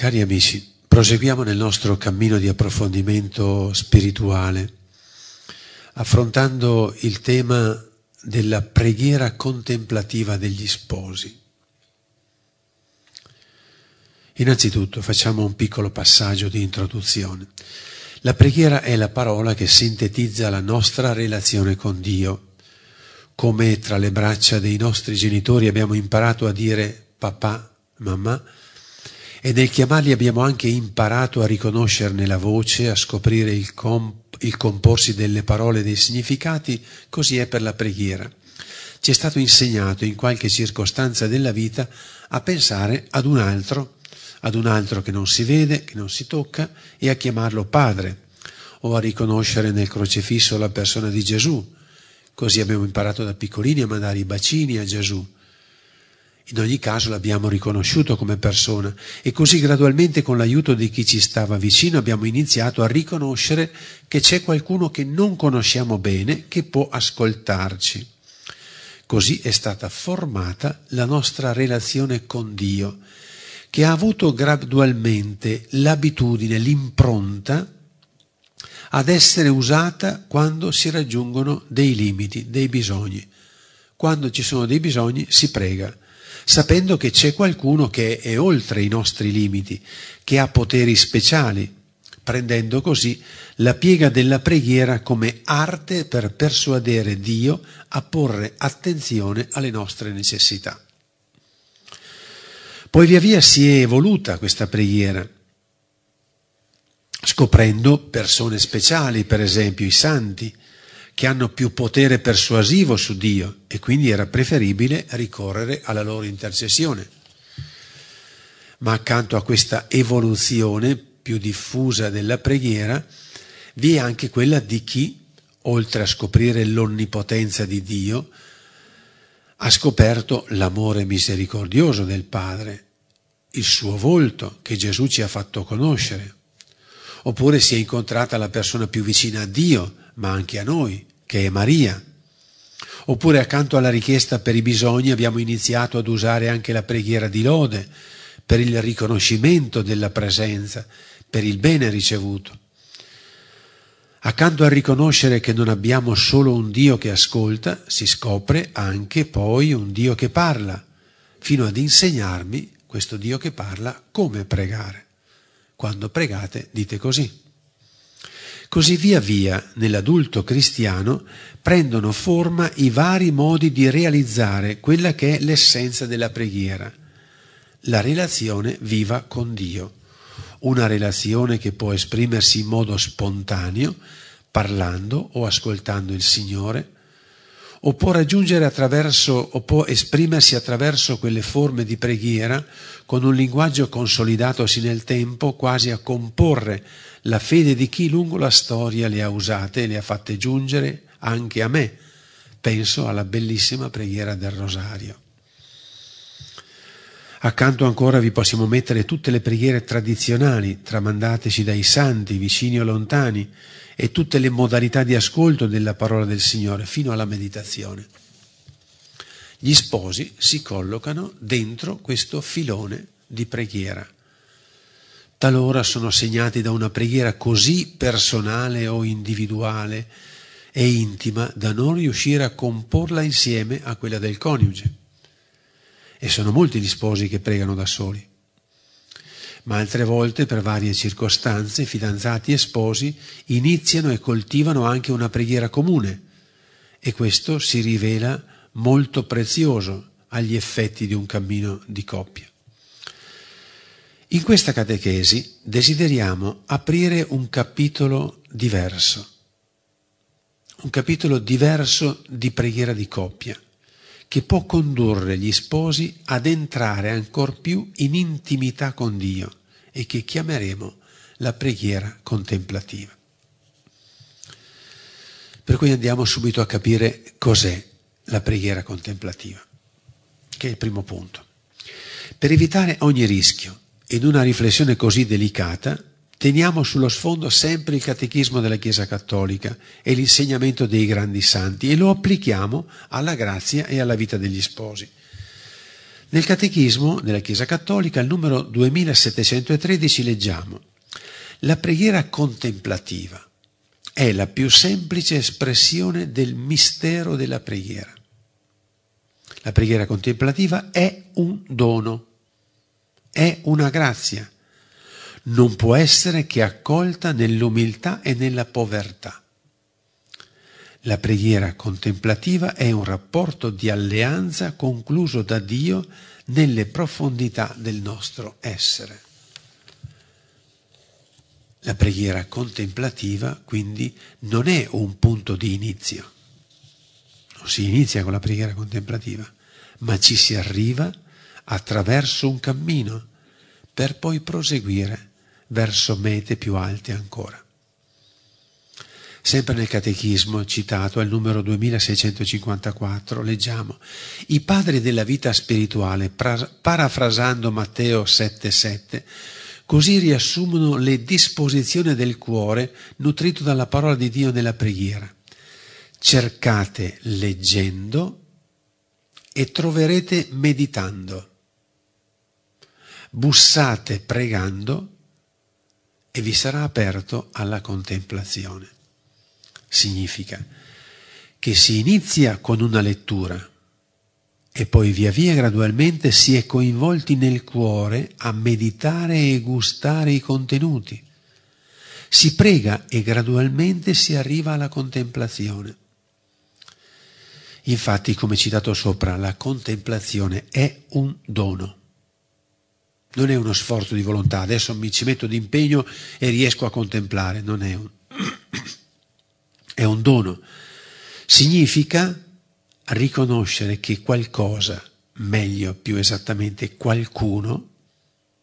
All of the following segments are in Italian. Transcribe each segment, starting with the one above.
Cari amici, proseguiamo nel nostro cammino di approfondimento spirituale, affrontando il tema della preghiera contemplativa degli sposi. Innanzitutto facciamo un piccolo passaggio di introduzione. La preghiera è la parola che sintetizza la nostra relazione con Dio. Come tra le braccia dei nostri genitori abbiamo imparato a dire papà, mamma, e nel chiamarli abbiamo anche imparato a riconoscerne la voce, a scoprire il, comp- il comporsi delle parole e dei significati, così è per la preghiera. Ci è stato insegnato in qualche circostanza della vita a pensare ad un altro, ad un altro che non si vede, che non si tocca, e a chiamarlo Padre, o a riconoscere nel crocefisso la persona di Gesù. Così abbiamo imparato da piccolini a mandare i bacini a Gesù in ogni caso l'abbiamo riconosciuto come persona e così gradualmente con l'aiuto di chi ci stava vicino abbiamo iniziato a riconoscere che c'è qualcuno che non conosciamo bene che può ascoltarci. Così è stata formata la nostra relazione con Dio, che ha avuto gradualmente l'abitudine, l'impronta ad essere usata quando si raggiungono dei limiti, dei bisogni. Quando ci sono dei bisogni si prega sapendo che c'è qualcuno che è oltre i nostri limiti, che ha poteri speciali, prendendo così la piega della preghiera come arte per persuadere Dio a porre attenzione alle nostre necessità. Poi via via si è evoluta questa preghiera, scoprendo persone speciali, per esempio i santi, che hanno più potere persuasivo su Dio e quindi era preferibile ricorrere alla loro intercessione. Ma accanto a questa evoluzione più diffusa della preghiera, vi è anche quella di chi, oltre a scoprire l'onnipotenza di Dio, ha scoperto l'amore misericordioso del Padre, il suo volto che Gesù ci ha fatto conoscere. Oppure si è incontrata la persona più vicina a Dio, ma anche a noi, che è Maria. Oppure accanto alla richiesta per i bisogni abbiamo iniziato ad usare anche la preghiera di lode per il riconoscimento della presenza, per il bene ricevuto. Accanto a riconoscere che non abbiamo solo un Dio che ascolta, si scopre anche poi un Dio che parla, fino ad insegnarmi questo Dio che parla come pregare. Quando pregate dite così. Così via via nell'adulto cristiano prendono forma i vari modi di realizzare quella che è l'essenza della preghiera, la relazione viva con Dio, una relazione che può esprimersi in modo spontaneo, parlando o ascoltando il Signore, o può raggiungere attraverso o può esprimersi attraverso quelle forme di preghiera con un linguaggio consolidatosi nel tempo, quasi a comporre la fede di chi lungo la storia le ha usate e le ha fatte giungere anche a me. Penso alla bellissima preghiera del rosario. Accanto ancora vi possiamo mettere tutte le preghiere tradizionali, tramandateci dai santi, vicini o lontani, e tutte le modalità di ascolto della parola del Signore, fino alla meditazione. Gli sposi si collocano dentro questo filone di preghiera talora sono segnati da una preghiera così personale o individuale e intima da non riuscire a comporla insieme a quella del coniuge. E sono molti gli sposi che pregano da soli. Ma altre volte, per varie circostanze, fidanzati e sposi iniziano e coltivano anche una preghiera comune e questo si rivela molto prezioso agli effetti di un cammino di coppia. In questa catechesi desideriamo aprire un capitolo diverso, un capitolo diverso di preghiera di coppia, che può condurre gli sposi ad entrare ancor più in intimità con Dio e che chiameremo la preghiera contemplativa. Per cui andiamo subito a capire cos'è la preghiera contemplativa, che è il primo punto. Per evitare ogni rischio in una riflessione così delicata, teniamo sullo sfondo sempre il catechismo della Chiesa Cattolica e l'insegnamento dei grandi santi e lo applichiamo alla grazia e alla vita degli sposi. Nel Catechismo della Chiesa Cattolica, al numero 2713, leggiamo La preghiera contemplativa è la più semplice espressione del mistero della preghiera. La preghiera contemplativa è un dono, è una grazia. Non può essere che accolta nell'umiltà e nella povertà. La preghiera contemplativa è un rapporto di alleanza concluso da Dio nelle profondità del nostro essere. La preghiera contemplativa quindi non è un punto di inizio, non si inizia con la preghiera contemplativa, ma ci si arriva attraverso un cammino per poi proseguire verso mete più alte ancora. Sempre nel Catechismo, citato al numero 2654, leggiamo I padri della vita spirituale, parafrasando Matteo 7,7, così riassumono le disposizioni del cuore nutrito dalla parola di Dio nella preghiera. Cercate leggendo e troverete meditando. Bussate pregando e vi sarà aperto alla contemplazione significa che si inizia con una lettura e poi via via gradualmente si è coinvolti nel cuore a meditare e gustare i contenuti. Si prega e gradualmente si arriva alla contemplazione. Infatti, come citato sopra, la contemplazione è un dono. Non è uno sforzo di volontà, adesso mi ci metto d'impegno e riesco a contemplare, non è un è un dono. Significa riconoscere che qualcosa, meglio, più esattamente qualcuno,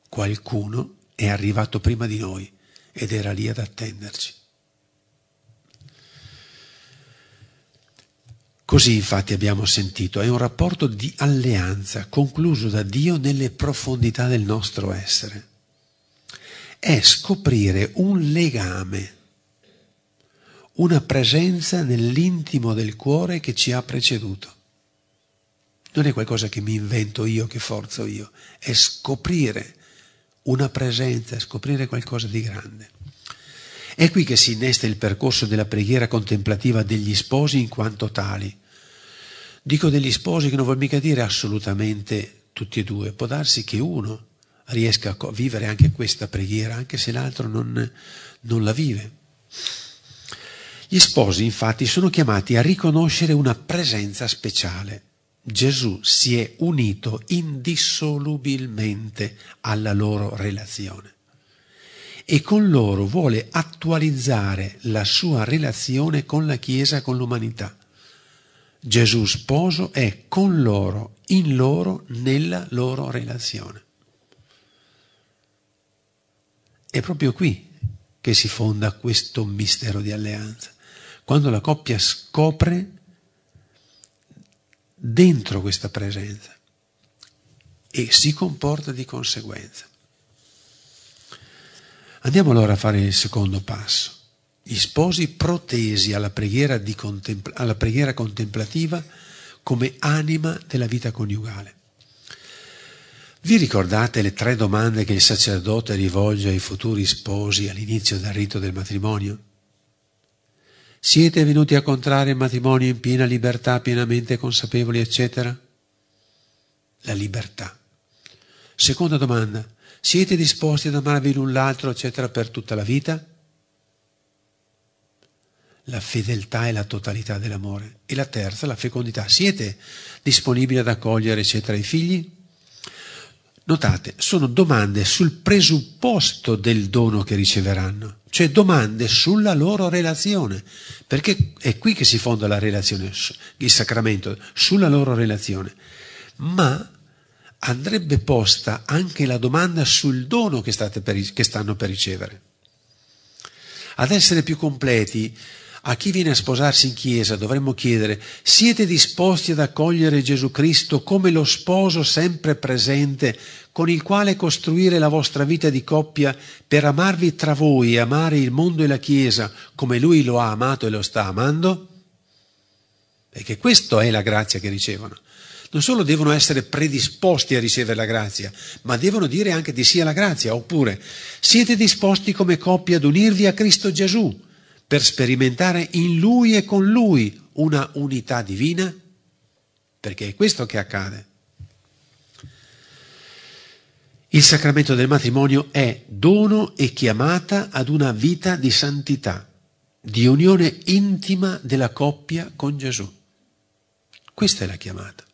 qualcuno è arrivato prima di noi ed era lì ad attenderci. Così infatti abbiamo sentito, è un rapporto di alleanza concluso da Dio nelle profondità del nostro essere. È scoprire un legame una presenza nell'intimo del cuore che ci ha preceduto. Non è qualcosa che mi invento io, che forzo io, è scoprire una presenza, scoprire qualcosa di grande. È qui che si innesta il percorso della preghiera contemplativa degli sposi in quanto tali. Dico degli sposi che non vuol mica dire assolutamente tutti e due, può darsi che uno riesca a vivere anche questa preghiera, anche se l'altro non, non la vive. Gli sposi infatti sono chiamati a riconoscere una presenza speciale. Gesù si è unito indissolubilmente alla loro relazione e con loro vuole attualizzare la sua relazione con la Chiesa, con l'umanità. Gesù sposo è con loro, in loro, nella loro relazione. È proprio qui che si fonda questo mistero di alleanza quando la coppia scopre dentro questa presenza e si comporta di conseguenza. Andiamo allora a fare il secondo passo. Gli sposi protesi alla preghiera, contempl- alla preghiera contemplativa come anima della vita coniugale. Vi ricordate le tre domande che il sacerdote rivolge ai futuri sposi all'inizio del rito del matrimonio? Siete venuti a contrarre il matrimonio in piena libertà, pienamente consapevoli, eccetera? La libertà. Seconda domanda, siete disposti ad amarvi l'un l'altro, eccetera, per tutta la vita? La fedeltà e la totalità dell'amore. E la terza, la fecondità. Siete disponibili ad accogliere, eccetera, i figli? Notate, sono domande sul presupposto del dono che riceveranno, cioè domande sulla loro relazione, perché è qui che si fonda la relazione, il sacramento, sulla loro relazione. Ma andrebbe posta anche la domanda sul dono che, per, che stanno per ricevere. Ad essere più completi, a chi viene a sposarsi in chiesa dovremmo chiedere, siete disposti ad accogliere Gesù Cristo come lo sposo sempre presente con il quale costruire la vostra vita di coppia per amarvi tra voi e amare il mondo e la chiesa come lui lo ha amato e lo sta amando? Perché questa è la grazia che ricevono. Non solo devono essere predisposti a ricevere la grazia, ma devono dire anche di sì alla grazia, oppure siete disposti come coppia ad unirvi a Cristo Gesù per sperimentare in Lui e con Lui una unità divina? Perché è questo che accade. Il sacramento del matrimonio è dono e chiamata ad una vita di santità, di unione intima della coppia con Gesù. Questa è la chiamata.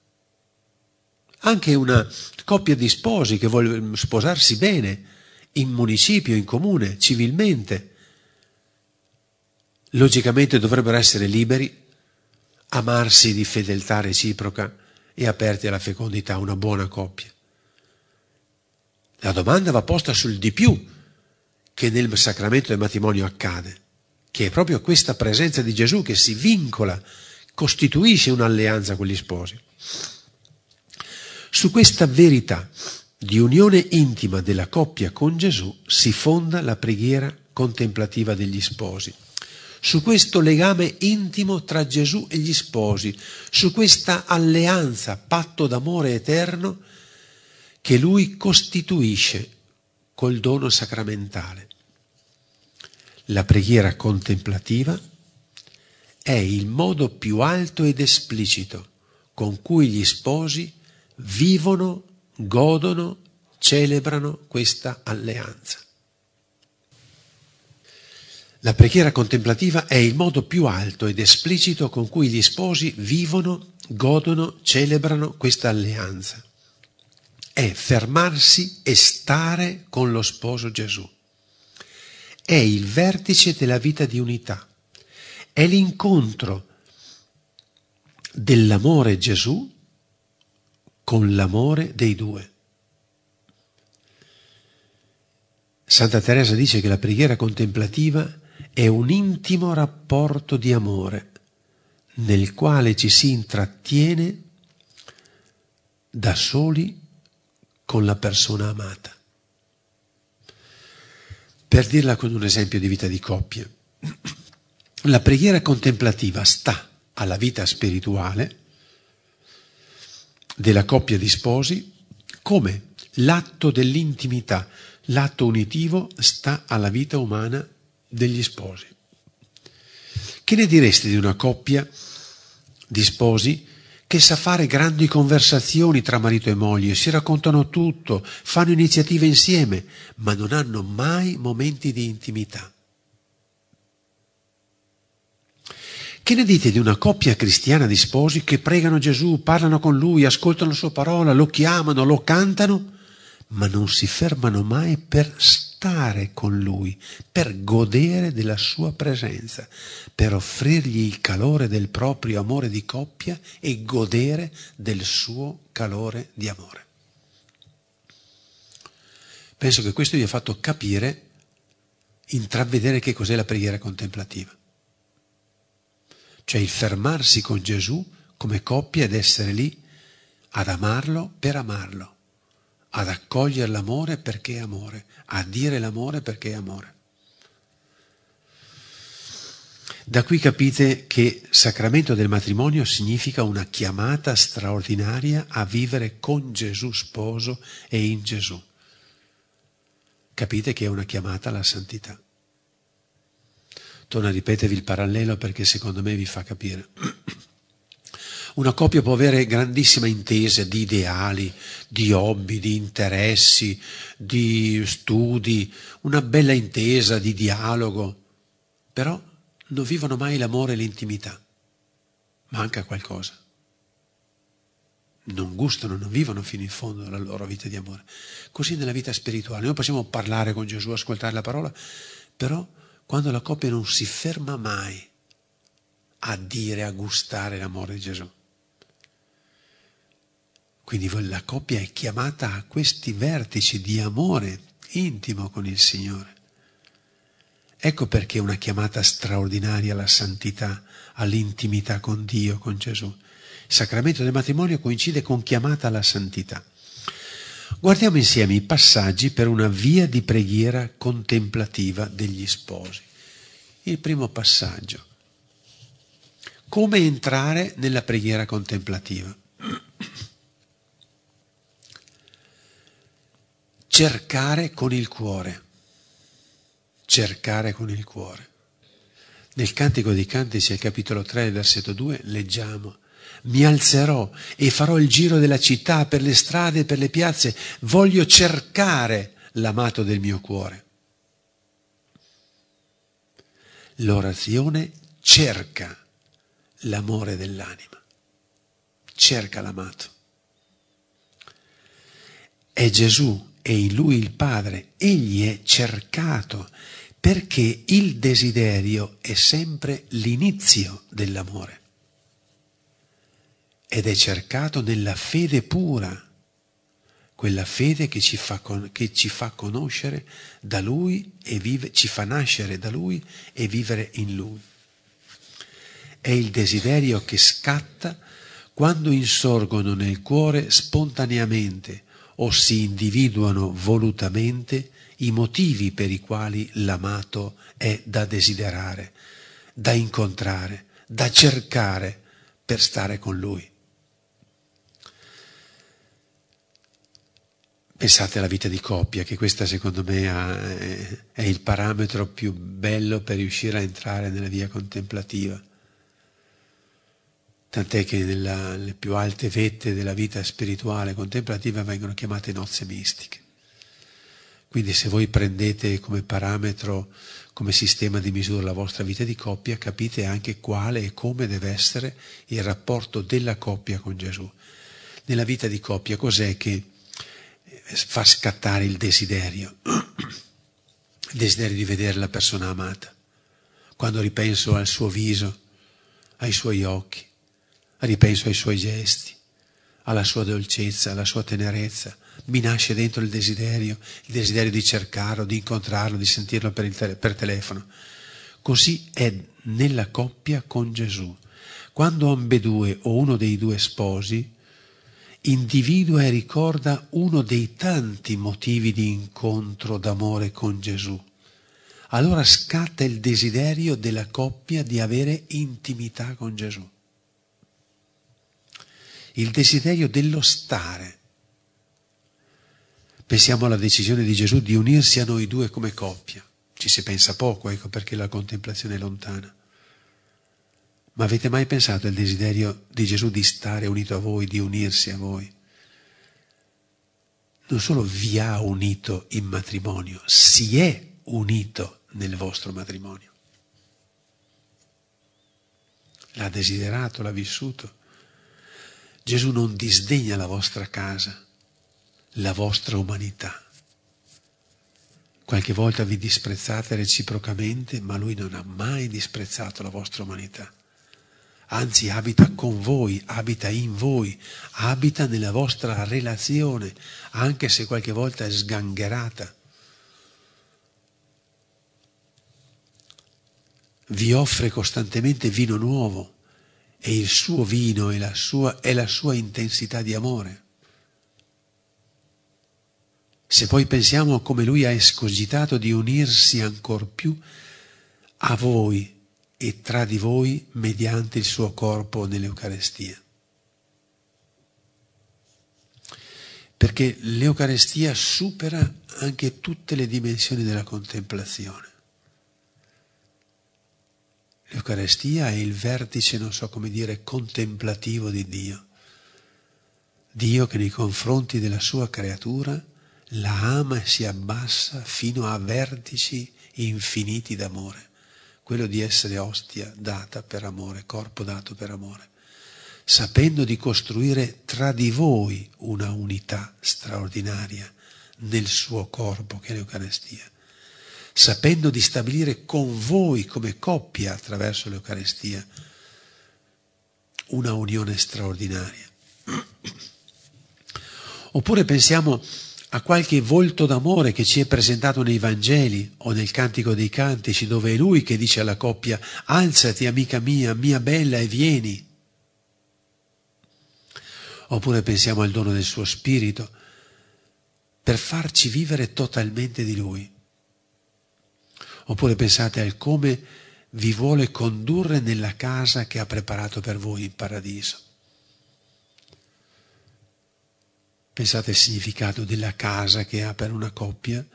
Anche una coppia di sposi che vuole sposarsi bene, in municipio, in comune, civilmente, logicamente dovrebbero essere liberi, amarsi di fedeltà reciproca e aperti alla fecondità, una buona coppia. La domanda va posta sul di più che nel sacramento del matrimonio accade, che è proprio questa presenza di Gesù che si vincola, costituisce un'alleanza con gli sposi. Su questa verità di unione intima della coppia con Gesù si fonda la preghiera contemplativa degli sposi su questo legame intimo tra Gesù e gli sposi, su questa alleanza, patto d'amore eterno che lui costituisce col dono sacramentale. La preghiera contemplativa è il modo più alto ed esplicito con cui gli sposi vivono, godono, celebrano questa alleanza. La preghiera contemplativa è il modo più alto ed esplicito con cui gli sposi vivono, godono, celebrano questa alleanza. È fermarsi e stare con lo sposo Gesù. È il vertice della vita di unità. È l'incontro dell'amore Gesù con l'amore dei due. Santa Teresa dice che la preghiera contemplativa è un intimo rapporto di amore nel quale ci si intrattiene da soli con la persona amata. Per dirla con un esempio di vita di coppia, la preghiera contemplativa sta alla vita spirituale della coppia di sposi come l'atto dell'intimità, l'atto unitivo sta alla vita umana degli sposi. Che ne diresti di una coppia di sposi che sa fare grandi conversazioni tra marito e moglie, si raccontano tutto, fanno iniziative insieme, ma non hanno mai momenti di intimità? Che ne dite di una coppia cristiana di sposi che pregano Gesù, parlano con Lui, ascoltano la sua parola, lo chiamano, lo cantano, ma non si fermano mai per stare con lui, per godere della sua presenza, per offrirgli il calore del proprio amore di coppia e godere del suo calore di amore. Penso che questo vi ha fatto capire, intravedere che cos'è la preghiera contemplativa. Cioè il fermarsi con Gesù come coppia ed essere lì ad amarlo per amarlo ad accogliere l'amore perché è amore, a dire l'amore perché è amore. Da qui capite che sacramento del matrimonio significa una chiamata straordinaria a vivere con Gesù sposo e in Gesù. Capite che è una chiamata alla santità. Torno a ripetervi il parallelo perché secondo me vi fa capire. Una coppia può avere grandissima intesa di ideali, di hobby, di interessi, di studi, una bella intesa di dialogo, però non vivono mai l'amore e l'intimità. Manca qualcosa. Non gustano, non vivono fino in fondo la loro vita di amore. Così nella vita spirituale. Noi possiamo parlare con Gesù, ascoltare la parola, però quando la coppia non si ferma mai a dire, a gustare l'amore di Gesù. Quindi la coppia è chiamata a questi vertici di amore intimo con il Signore. Ecco perché è una chiamata straordinaria alla santità, all'intimità con Dio, con Gesù. Il sacramento del matrimonio coincide con chiamata alla santità. Guardiamo insieme i passaggi per una via di preghiera contemplativa degli sposi. Il primo passaggio. Come entrare nella preghiera contemplativa? Cercare con il cuore. Cercare con il cuore. Nel Cantico dei Cantici, al capitolo 3, versetto 2, leggiamo mi alzerò e farò il giro della città per le strade e per le piazze. Voglio cercare l'amato del mio cuore. L'orazione cerca l'amore dell'anima, cerca l'amato. È Gesù, è in lui il Padre, egli è cercato perché il desiderio è sempre l'inizio dell'amore ed è cercato nella fede pura, quella fede che ci fa, che ci fa conoscere da Lui e vive, ci fa nascere da Lui e vivere in Lui. È il desiderio che scatta quando insorgono nel cuore spontaneamente o si individuano volutamente i motivi per i quali l'amato è da desiderare, da incontrare, da cercare per stare con lui. Pensate alla vita di coppia, che questa secondo me è il parametro più bello per riuscire a entrare nella via contemplativa. Tant'è che nelle più alte vette della vita spirituale contemplativa vengono chiamate nozze mistiche. Quindi se voi prendete come parametro, come sistema di misura la vostra vita di coppia, capite anche quale e come deve essere il rapporto della coppia con Gesù. Nella vita di coppia cos'è che fa scattare il desiderio, il desiderio di vedere la persona amata. Quando ripenso al suo viso, ai suoi occhi, ripenso ai suoi gesti, alla sua dolcezza, alla sua tenerezza, mi nasce dentro il desiderio, il desiderio di cercarlo, di incontrarlo, di sentirlo per, tele, per telefono. Così è nella coppia con Gesù. Quando ambedue o uno dei due sposi individua e ricorda uno dei tanti motivi di incontro d'amore con Gesù. Allora scatta il desiderio della coppia di avere intimità con Gesù. Il desiderio dello stare. Pensiamo alla decisione di Gesù di unirsi a noi due come coppia. Ci si pensa poco, ecco perché la contemplazione è lontana. Ma avete mai pensato al desiderio di Gesù di stare unito a voi, di unirsi a voi? Non solo vi ha unito in matrimonio, si è unito nel vostro matrimonio. L'ha desiderato, l'ha vissuto. Gesù non disdegna la vostra casa, la vostra umanità. Qualche volta vi disprezzate reciprocamente, ma lui non ha mai disprezzato la vostra umanità anzi abita con voi, abita in voi, abita nella vostra relazione, anche se qualche volta è sgangherata. Vi offre costantemente vino nuovo e il suo vino è la sua, è la sua intensità di amore. Se poi pensiamo a come lui ha escogitato di unirsi ancor più a voi e tra di voi mediante il suo corpo nell'Eucarestia. Perché l'Eucarestia supera anche tutte le dimensioni della contemplazione. L'Eucarestia è il vertice, non so come dire, contemplativo di Dio. Dio che nei confronti della sua creatura la ama e si abbassa fino a vertici infiniti d'amore quello di essere ostia data per amore, corpo dato per amore, sapendo di costruire tra di voi una unità straordinaria nel suo corpo che è l'Eucarestia, sapendo di stabilire con voi come coppia attraverso l'Eucarestia una unione straordinaria. Oppure pensiamo a qualche volto d'amore che ci è presentato nei Vangeli o nel Cantico dei Cantici, dove è lui che dice alla coppia, alzati amica mia, mia bella, e vieni. Oppure pensiamo al dono del suo spirito per farci vivere totalmente di lui. Oppure pensate al come vi vuole condurre nella casa che ha preparato per voi in paradiso. Pensate al significato della casa che ha per una coppia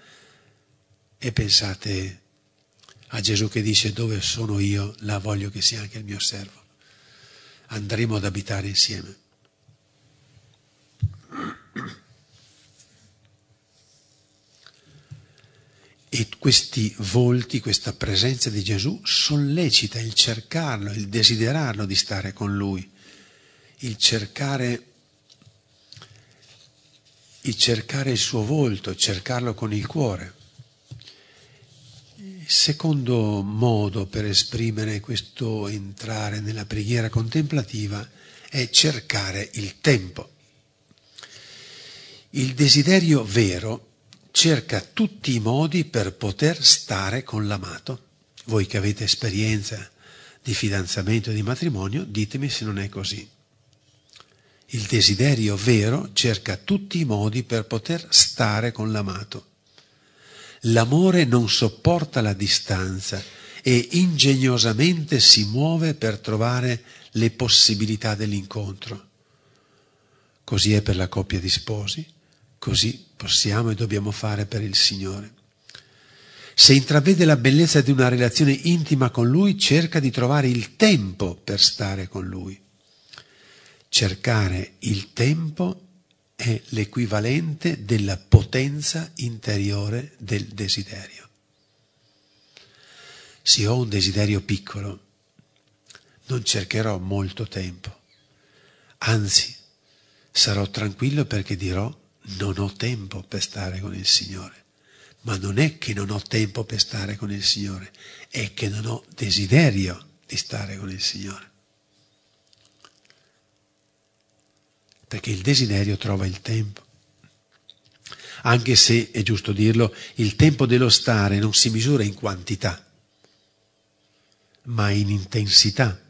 e pensate a Gesù che dice dove sono io, là voglio che sia anche il mio servo. Andremo ad abitare insieme. E questi volti, questa presenza di Gesù sollecita il cercarlo, il desiderarlo di stare con lui, il cercare, il cercare il suo volto, cercarlo con il cuore. Il secondo modo per esprimere questo entrare nella preghiera contemplativa è cercare il tempo. Il desiderio vero cerca tutti i modi per poter stare con l'amato. Voi che avete esperienza di fidanzamento e di matrimonio, ditemi se non è così. Il desiderio vero cerca tutti i modi per poter stare con l'amato. L'amore non sopporta la distanza e ingegnosamente si muove per trovare le possibilità dell'incontro. Così è per la coppia di sposi, così possiamo e dobbiamo fare per il Signore. Se intravede la bellezza di una relazione intima con Lui, cerca di trovare il tempo per stare con Lui. Cercare il tempo è l'equivalente della potenza interiore del desiderio. Se ho un desiderio piccolo, non cercherò molto tempo, anzi sarò tranquillo perché dirò non ho tempo per stare con il Signore. Ma non è che non ho tempo per stare con il Signore, è che non ho desiderio di stare con il Signore. Perché il desiderio trova il tempo. Anche se, è giusto dirlo, il tempo dello stare non si misura in quantità, ma in intensità.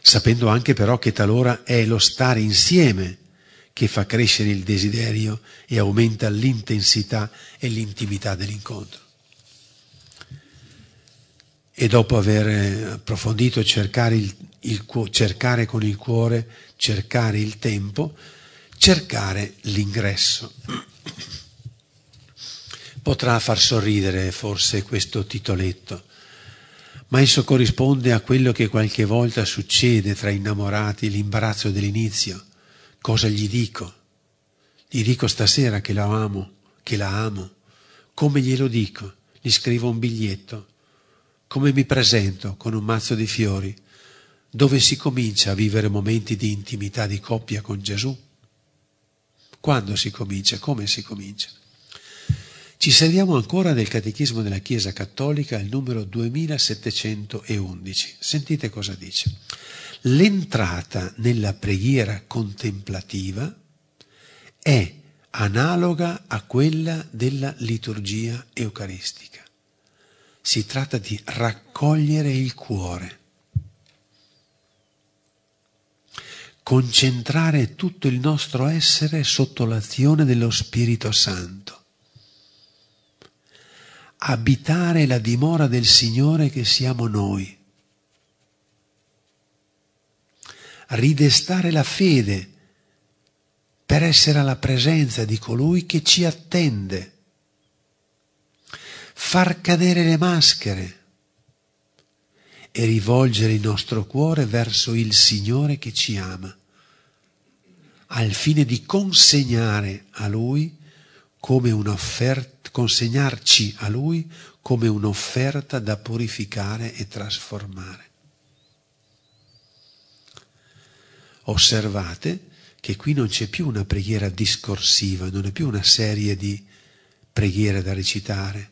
Sapendo anche però che talora è lo stare insieme che fa crescere il desiderio e aumenta l'intensità e l'intimità dell'incontro. E dopo aver approfondito cercare, il, il, cercare con il cuore, cercare il tempo, cercare l'ingresso. Potrà far sorridere forse questo titoletto, ma esso corrisponde a quello che qualche volta succede tra innamorati, l'imbarazzo dell'inizio Cosa gli dico? Gli dico stasera che la amo, che la amo. Come glielo dico? Gli scrivo un biglietto. Come mi presento con un mazzo di fiori? Dove si comincia a vivere momenti di intimità di coppia con Gesù? Quando si comincia? Come si comincia? Ci serviamo ancora del Catechismo della Chiesa Cattolica, il numero 2711. Sentite cosa dice l'entrata nella preghiera contemplativa è analoga a quella della liturgia eucaristica. Si tratta di raccogliere il cuore, concentrare tutto il nostro essere sotto l'azione dello Spirito Santo, abitare la dimora del Signore che siamo noi. Ridestare la fede per essere alla presenza di colui che ci attende, far cadere le maschere e rivolgere il nostro cuore verso il Signore che ci ama, al fine di consegnare a Lui come un'offerta, consegnarci a Lui come un'offerta da purificare e trasformare. osservate che qui non c'è più una preghiera discorsiva, non è più una serie di preghiere da recitare.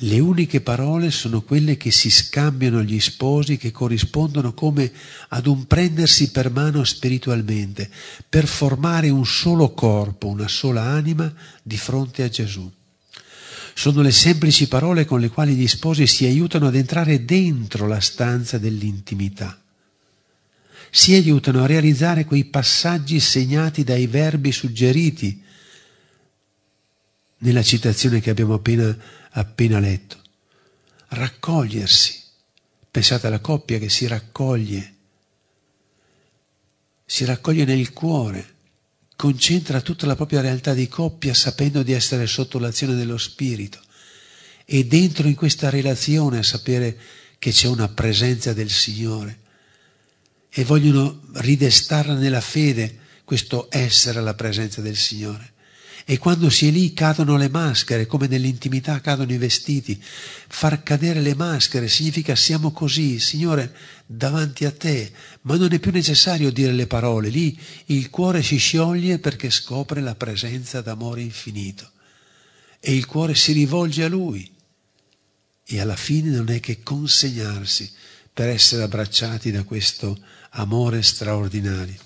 Le uniche parole sono quelle che si scambiano gli sposi, che corrispondono come ad un prendersi per mano spiritualmente, per formare un solo corpo, una sola anima di fronte a Gesù. Sono le semplici parole con le quali gli sposi si aiutano ad entrare dentro la stanza dell'intimità si aiutano a realizzare quei passaggi segnati dai verbi suggeriti nella citazione che abbiamo appena, appena letto. Raccogliersi. Pensate alla coppia che si raccoglie si raccoglie nel cuore, concentra tutta la propria realtà di coppia sapendo di essere sotto l'azione dello Spirito e dentro in questa relazione a sapere che c'è una presenza del Signore e vogliono ridestarla nella fede questo essere alla presenza del Signore. E quando si è lì cadono le maschere, come nell'intimità cadono i vestiti. Far cadere le maschere significa siamo così, Signore, davanti a te, ma non è più necessario dire le parole. Lì il cuore si scioglie perché scopre la presenza d'amore infinito. E il cuore si rivolge a Lui. E alla fine non è che consegnarsi per essere abbracciati da questo amore straordinario.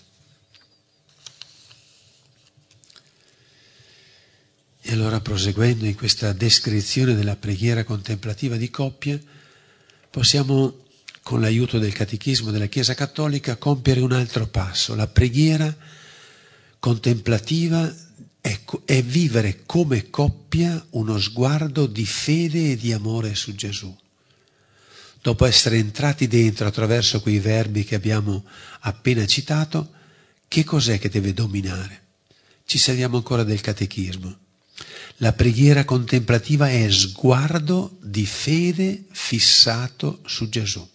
E allora proseguendo in questa descrizione della preghiera contemplativa di coppia, possiamo con l'aiuto del catechismo della Chiesa Cattolica compiere un altro passo. La preghiera contemplativa è, è vivere come coppia uno sguardo di fede e di amore su Gesù. Dopo essere entrati dentro attraverso quei verbi che abbiamo appena citato, che cos'è che deve dominare? Ci serviamo ancora del catechismo. La preghiera contemplativa è sguardo di fede fissato su Gesù,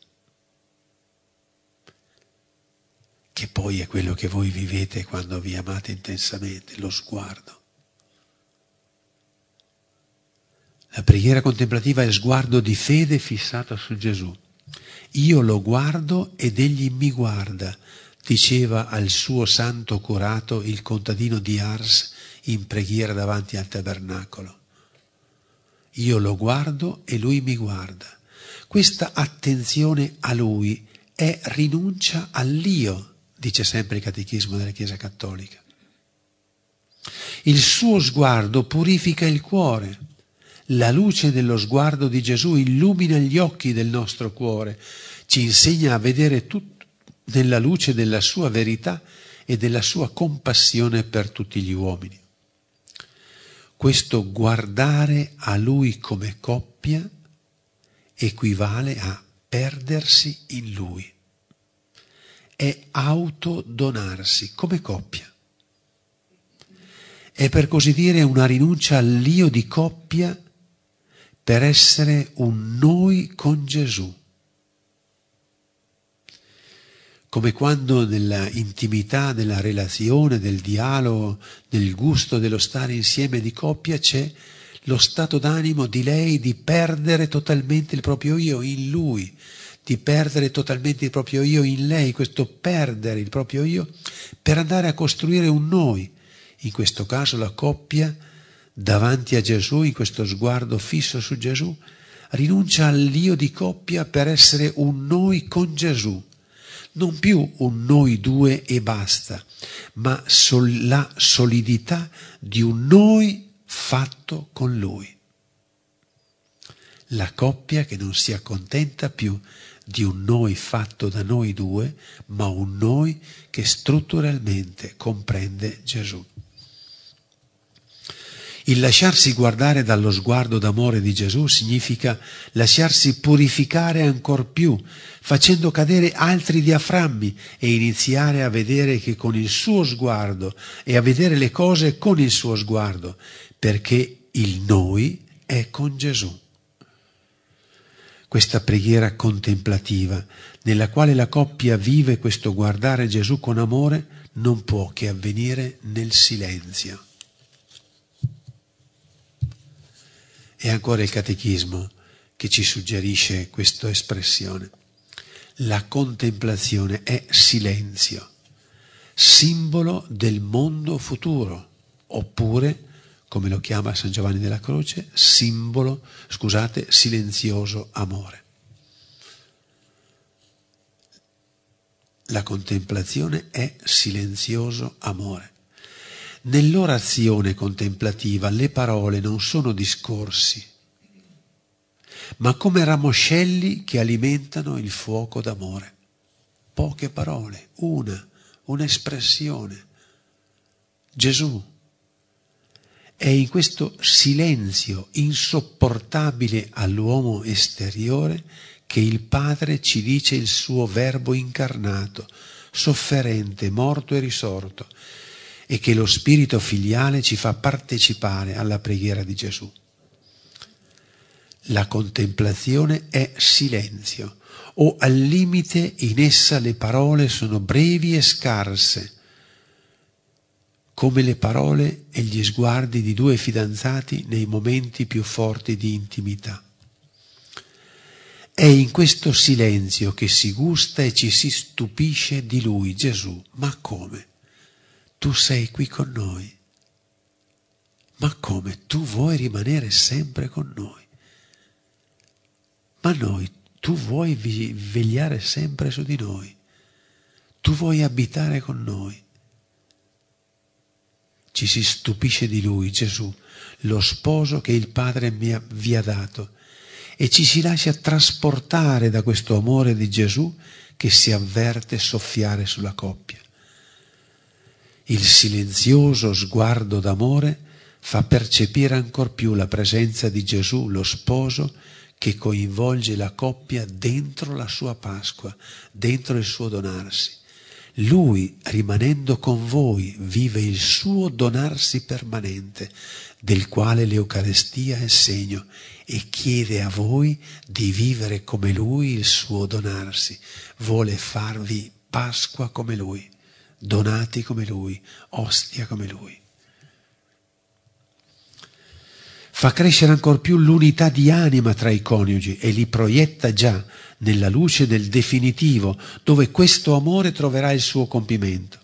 che poi è quello che voi vivete quando vi amate intensamente, lo sguardo. La preghiera contemplativa è sguardo di fede fissato su Gesù. Io lo guardo ed egli mi guarda, diceva al suo santo curato il contadino di Ars in preghiera davanti al tabernacolo. Io lo guardo e lui mi guarda. Questa attenzione a lui è rinuncia all'io, dice sempre il catechismo della Chiesa Cattolica. Il suo sguardo purifica il cuore. La luce dello sguardo di Gesù illumina gli occhi del nostro cuore, ci insegna a vedere tutto nella luce della sua verità e della sua compassione per tutti gli uomini questo guardare a lui come coppia equivale a perdersi in lui. È autodonarsi come coppia. È per così dire una rinuncia all'io di coppia per essere un noi con Gesù come quando nella intimità della relazione, del dialogo, del gusto dello stare insieme di coppia c'è lo stato d'animo di lei di perdere totalmente il proprio io in lui, di perdere totalmente il proprio io in lei, questo perdere il proprio io per andare a costruire un noi, in questo caso la coppia davanti a Gesù, in questo sguardo fisso su Gesù, rinuncia all'io di coppia per essere un noi con Gesù non più un noi due e basta, ma sol- la solidità di un noi fatto con Lui. La coppia che non si accontenta più di un noi fatto da noi due, ma un noi che strutturalmente comprende Gesù. Il lasciarsi guardare dallo sguardo d'amore di Gesù significa lasciarsi purificare ancor più, facendo cadere altri diaframmi e iniziare a vedere che con il suo sguardo e a vedere le cose con il suo sguardo, perché il noi è con Gesù. Questa preghiera contemplativa, nella quale la coppia vive questo guardare Gesù con amore, non può che avvenire nel silenzio. È ancora il catechismo che ci suggerisce questa espressione. La contemplazione è silenzio, simbolo del mondo futuro, oppure, come lo chiama San Giovanni della Croce, simbolo, scusate, silenzioso amore. La contemplazione è silenzioso amore. Nell'orazione contemplativa le parole non sono discorsi, ma come ramoscelli che alimentano il fuoco d'amore. Poche parole, una, un'espressione. Gesù. È in questo silenzio insopportabile all'uomo esteriore che il Padre ci dice il suo verbo incarnato, sofferente, morto e risorto, e che lo spirito filiale ci fa partecipare alla preghiera di Gesù. La contemplazione è silenzio, o al limite in essa le parole sono brevi e scarse, come le parole e gli sguardi di due fidanzati nei momenti più forti di intimità. È in questo silenzio che si gusta e ci si stupisce di lui, Gesù. Ma come? Tu sei qui con noi. Ma come? Tu vuoi rimanere sempre con noi. Ma noi, tu vuoi vegliare sempre su di noi. Tu vuoi abitare con noi. Ci si stupisce di lui, Gesù, lo sposo che il Padre vi ha dato e ci si lascia trasportare da questo amore di Gesù che si avverte soffiare sulla coppia. Il silenzioso sguardo d'amore fa percepire ancor più la presenza di Gesù, lo sposo, che coinvolge la coppia dentro la sua Pasqua, dentro il suo donarsi. Lui, rimanendo con voi, vive il suo donarsi permanente, del quale l'Eucarestia è segno e chiede a voi di vivere come Lui il suo donarsi. Vuole farvi Pasqua come Lui, donati come Lui, ostia come Lui. Fa crescere ancor più l'unità di anima tra i coniugi e li proietta già nella luce del definitivo, dove questo amore troverà il suo compimento.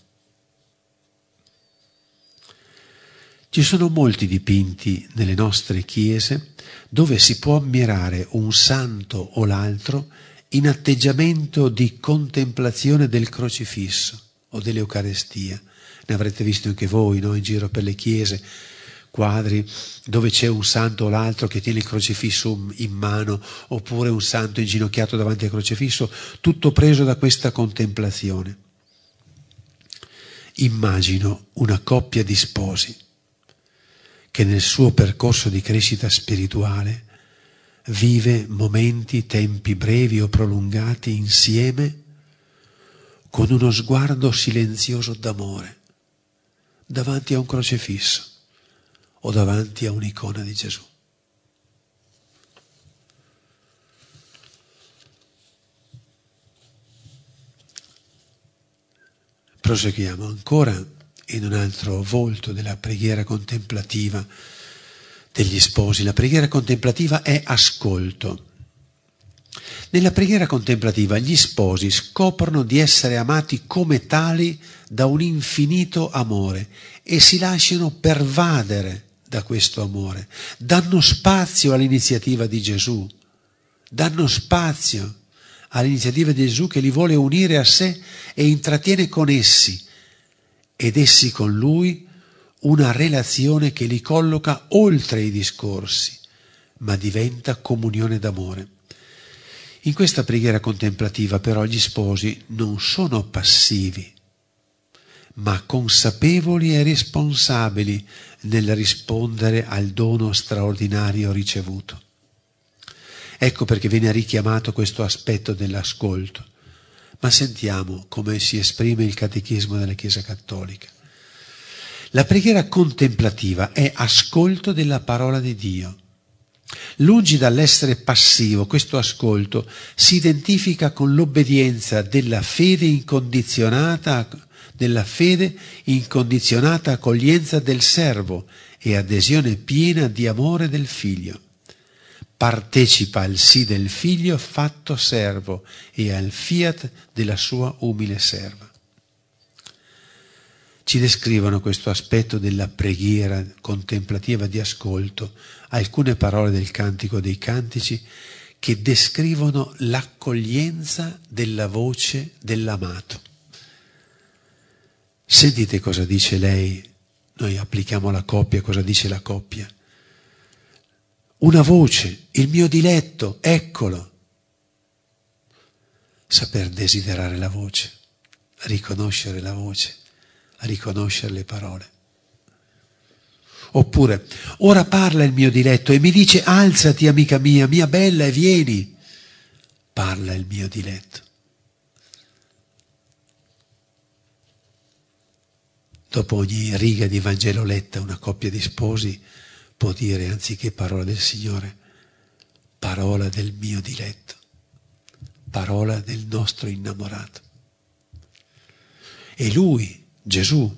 Ci sono molti dipinti nelle nostre chiese dove si può ammirare un santo o l'altro in atteggiamento di contemplazione del crocifisso o dell'Eucarestia. Ne avrete visto anche voi no? in giro per le chiese, quadri dove c'è un santo o l'altro che tiene il crocifisso in mano, oppure un santo inginocchiato davanti al crocifisso, tutto preso da questa contemplazione. Immagino una coppia di sposi che nel suo percorso di crescita spirituale vive momenti, tempi brevi o prolungati insieme con uno sguardo silenzioso d'amore davanti a un crocefisso o davanti a un'icona di Gesù. Proseguiamo ancora in un altro volto della preghiera contemplativa degli sposi. La preghiera contemplativa è ascolto. Nella preghiera contemplativa gli sposi scoprono di essere amati come tali da un infinito amore e si lasciano pervadere da questo amore, danno spazio all'iniziativa di Gesù, danno spazio all'iniziativa di Gesù che li vuole unire a sé e intrattiene con essi ed essi con lui una relazione che li colloca oltre i discorsi, ma diventa comunione d'amore. In questa preghiera contemplativa però gli sposi non sono passivi, ma consapevoli e responsabili nel rispondere al dono straordinario ricevuto. Ecco perché viene richiamato questo aspetto dell'ascolto. Ma sentiamo come si esprime il catechismo della Chiesa Cattolica. La preghiera contemplativa è ascolto della parola di Dio. Lungi dall'essere passivo, questo ascolto si identifica con l'obbedienza della fede incondizionata, della fede incondizionata accoglienza del servo e adesione piena di amore del figlio partecipa al sì del figlio fatto servo e al fiat della sua umile serva. Ci descrivono questo aspetto della preghiera contemplativa di ascolto alcune parole del Cantico dei Cantici che descrivono l'accoglienza della voce dell'amato. Sentite cosa dice lei, noi applichiamo la coppia, cosa dice la coppia una voce, il mio diletto, eccolo. Saper desiderare la voce, riconoscere la voce, riconoscere le parole. Oppure, ora parla il mio diletto e mi dice alzati amica mia, mia bella, e vieni. Parla il mio diletto. dopo ogni riga di Vangelo letta, una coppia di sposi può dire, anziché parola del Signore, parola del mio diletto, parola del nostro innamorato. E lui, Gesù,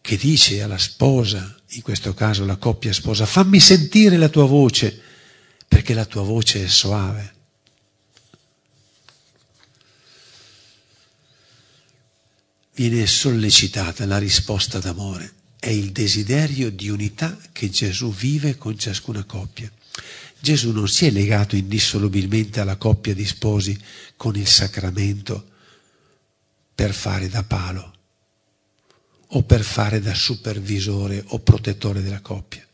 che dice alla sposa, in questo caso la coppia sposa, fammi sentire la tua voce, perché la tua voce è soave. Viene sollecitata la risposta d'amore, è il desiderio di unità che Gesù vive con ciascuna coppia. Gesù non si è legato indissolubilmente alla coppia di sposi con il sacramento per fare da palo o per fare da supervisore o protettore della coppia,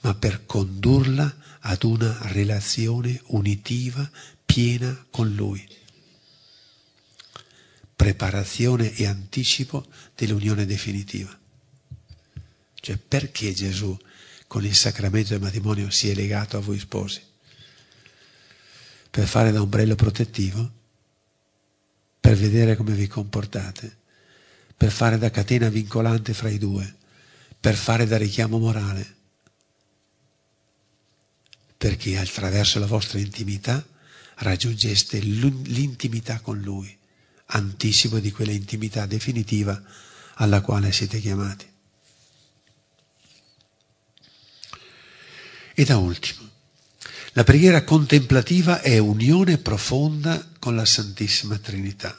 ma per condurla ad una relazione unitiva piena con Lui. Preparazione e anticipo dell'unione definitiva. Cioè perché Gesù con il sacramento del matrimonio si è legato a voi sposi? Per fare da ombrello protettivo? Per vedere come vi comportate? Per fare da catena vincolante fra i due, per fare da richiamo morale, perché attraverso la vostra intimità raggiungeste l'intimità con Lui, anticipo di quella intimità definitiva alla quale siete chiamati. E da ultimo, la preghiera contemplativa è unione profonda con la Santissima Trinità.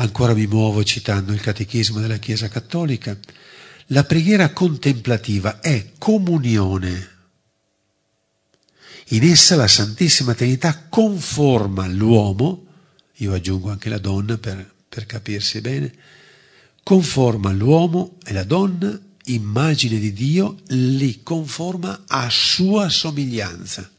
Ancora mi muovo citando il Catechismo della Chiesa Cattolica. La preghiera contemplativa è comunione. In essa la Santissima Trinità conforma l'uomo, io aggiungo anche la donna per, per capirsi bene, conforma l'uomo e la donna, immagine di Dio, li conforma a sua somiglianza.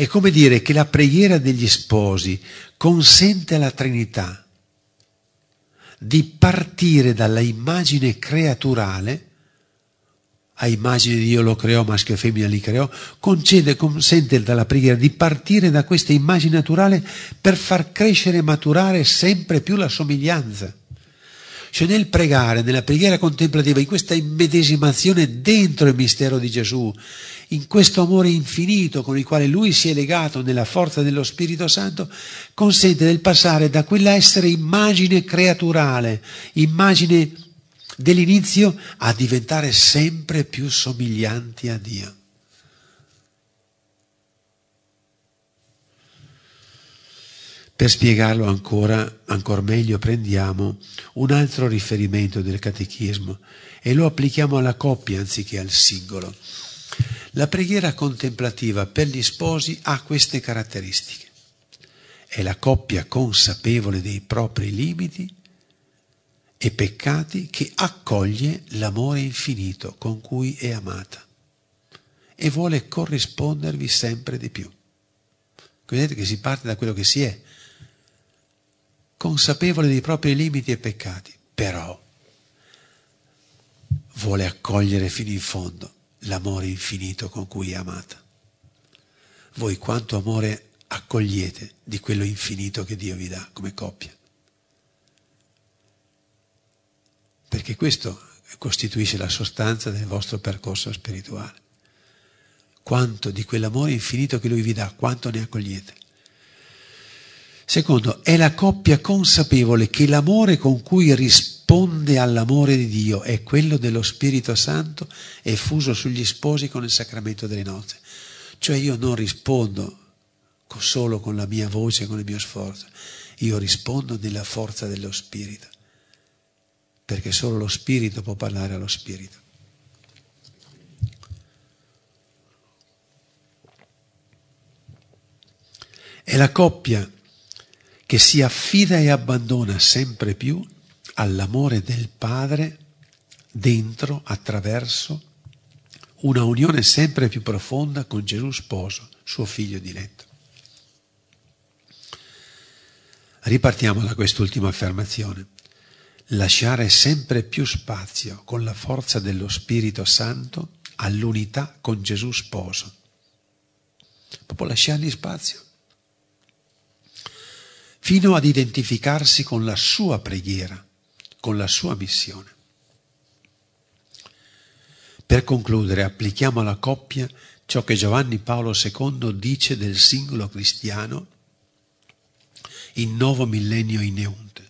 È come dire che la preghiera degli sposi consente alla Trinità di partire dalla immagine creaturale, a immagine di Dio lo creò, maschio e femmina li creò, concede, consente dalla preghiera di partire da questa immagine naturale per far crescere e maturare sempre più la somiglianza. Cioè nel pregare, nella preghiera contemplativa, in questa immedesimazione dentro il mistero di Gesù, in questo amore infinito con il quale lui si è legato nella forza dello Spirito Santo, consente del passare da quell'essere immagine creaturale, immagine dell'inizio, a diventare sempre più somiglianti a Dio. Per spiegarlo ancora, ancora meglio prendiamo un altro riferimento del catechismo e lo applichiamo alla coppia anziché al singolo. La preghiera contemplativa per gli sposi ha queste caratteristiche. È la coppia consapevole dei propri limiti e peccati che accoglie l'amore infinito con cui è amata e vuole corrispondervi sempre di più. Vedete che si parte da quello che si è, consapevole dei propri limiti e peccati, però vuole accogliere fino in fondo l'amore infinito con cui è amata. Voi quanto amore accogliete di quello infinito che Dio vi dà come coppia? Perché questo costituisce la sostanza del vostro percorso spirituale. Quanto di quell'amore infinito che Lui vi dà, quanto ne accogliete? Secondo, è la coppia consapevole che l'amore con cui risponde all'amore di Dio è quello dello Spirito Santo effuso sugli sposi con il sacramento delle nozze. Cioè io non rispondo solo con la mia voce, con il mio sforzo, io rispondo nella forza dello Spirito, perché solo lo Spirito può parlare allo Spirito. È la coppia che si affida e abbandona sempre più all'amore del Padre dentro, attraverso una unione sempre più profonda con Gesù sposo, suo figlio diletto. Ripartiamo da quest'ultima affermazione. Lasciare sempre più spazio con la forza dello Spirito Santo all'unità con Gesù sposo. Proprio lasciargli spazio fino ad identificarsi con la sua preghiera, con la sua missione. Per concludere, applichiamo alla coppia ciò che Giovanni Paolo II dice del singolo cristiano in nuovo millennio in Eunte.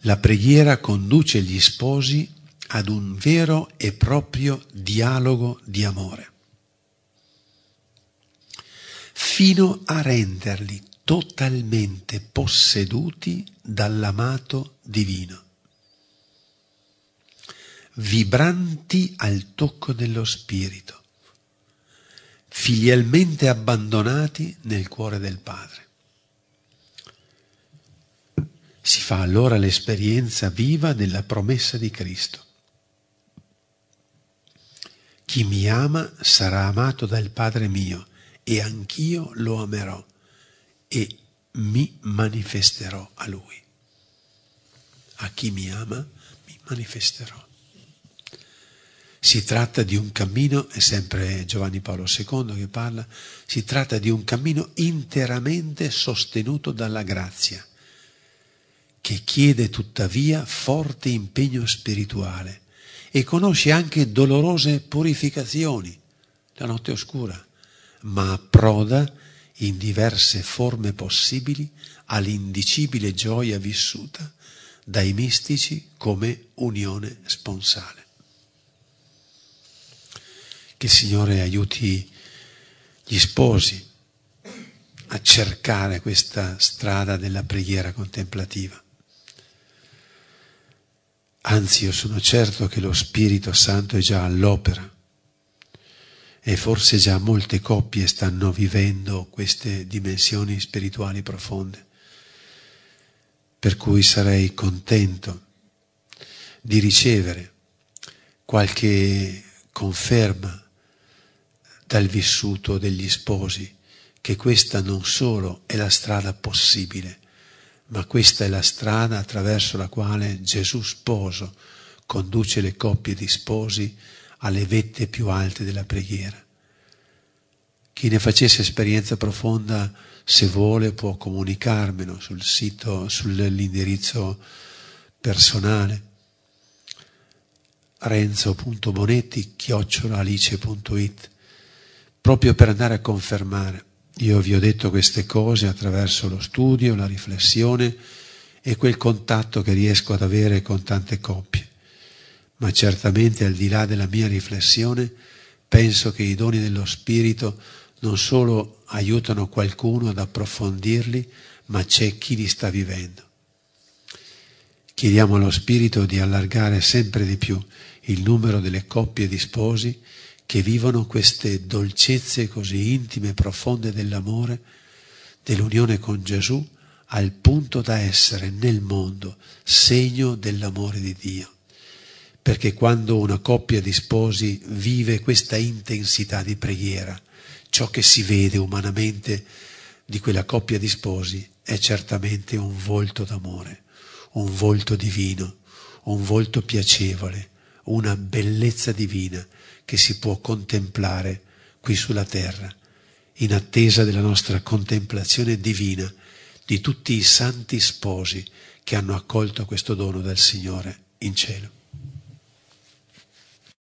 La preghiera conduce gli sposi ad un vero e proprio dialogo di amore, fino a renderli totalmente posseduti dall'amato divino vibranti al tocco dello Spirito, filialmente abbandonati nel cuore del Padre. Si fa allora l'esperienza viva della promessa di Cristo. Chi mi ama sarà amato dal Padre mio e anch'io lo amerò e mi manifesterò a Lui. A chi mi ama mi manifesterò. Si tratta di un cammino, è sempre Giovanni Paolo II che parla, si tratta di un cammino interamente sostenuto dalla grazia, che chiede tuttavia forte impegno spirituale e conosce anche dolorose purificazioni, la notte oscura, ma approda in diverse forme possibili all'indicibile gioia vissuta dai mistici come unione sponsale. Che il Signore aiuti gli sposi a cercare questa strada della preghiera contemplativa. Anzi, io sono certo che lo Spirito Santo è già all'opera e forse già molte coppie stanno vivendo queste dimensioni spirituali profonde. Per cui sarei contento di ricevere qualche conferma dal vissuto degli sposi che questa non solo è la strada possibile, ma questa è la strada attraverso la quale Gesù sposo conduce le coppie di sposi alle vette più alte della preghiera. Chi ne facesse esperienza profonda, se vuole, può comunicarmelo sul sito, sull'indirizzo personale renzo.bonetti chiocciolaalice.it proprio per andare a confermare. Io vi ho detto queste cose attraverso lo studio, la riflessione e quel contatto che riesco ad avere con tante coppie. Ma certamente al di là della mia riflessione, penso che i doni dello Spirito non solo aiutano qualcuno ad approfondirli, ma c'è chi li sta vivendo. Chiediamo allo Spirito di allargare sempre di più il numero delle coppie di sposi che vivono queste dolcezze così intime e profonde dell'amore, dell'unione con Gesù, al punto da essere nel mondo segno dell'amore di Dio. Perché quando una coppia di sposi vive questa intensità di preghiera, ciò che si vede umanamente di quella coppia di sposi è certamente un volto d'amore, un volto divino, un volto piacevole, una bellezza divina che si può contemplare qui sulla terra, in attesa della nostra contemplazione divina di tutti i santi sposi che hanno accolto questo dono del Signore in cielo.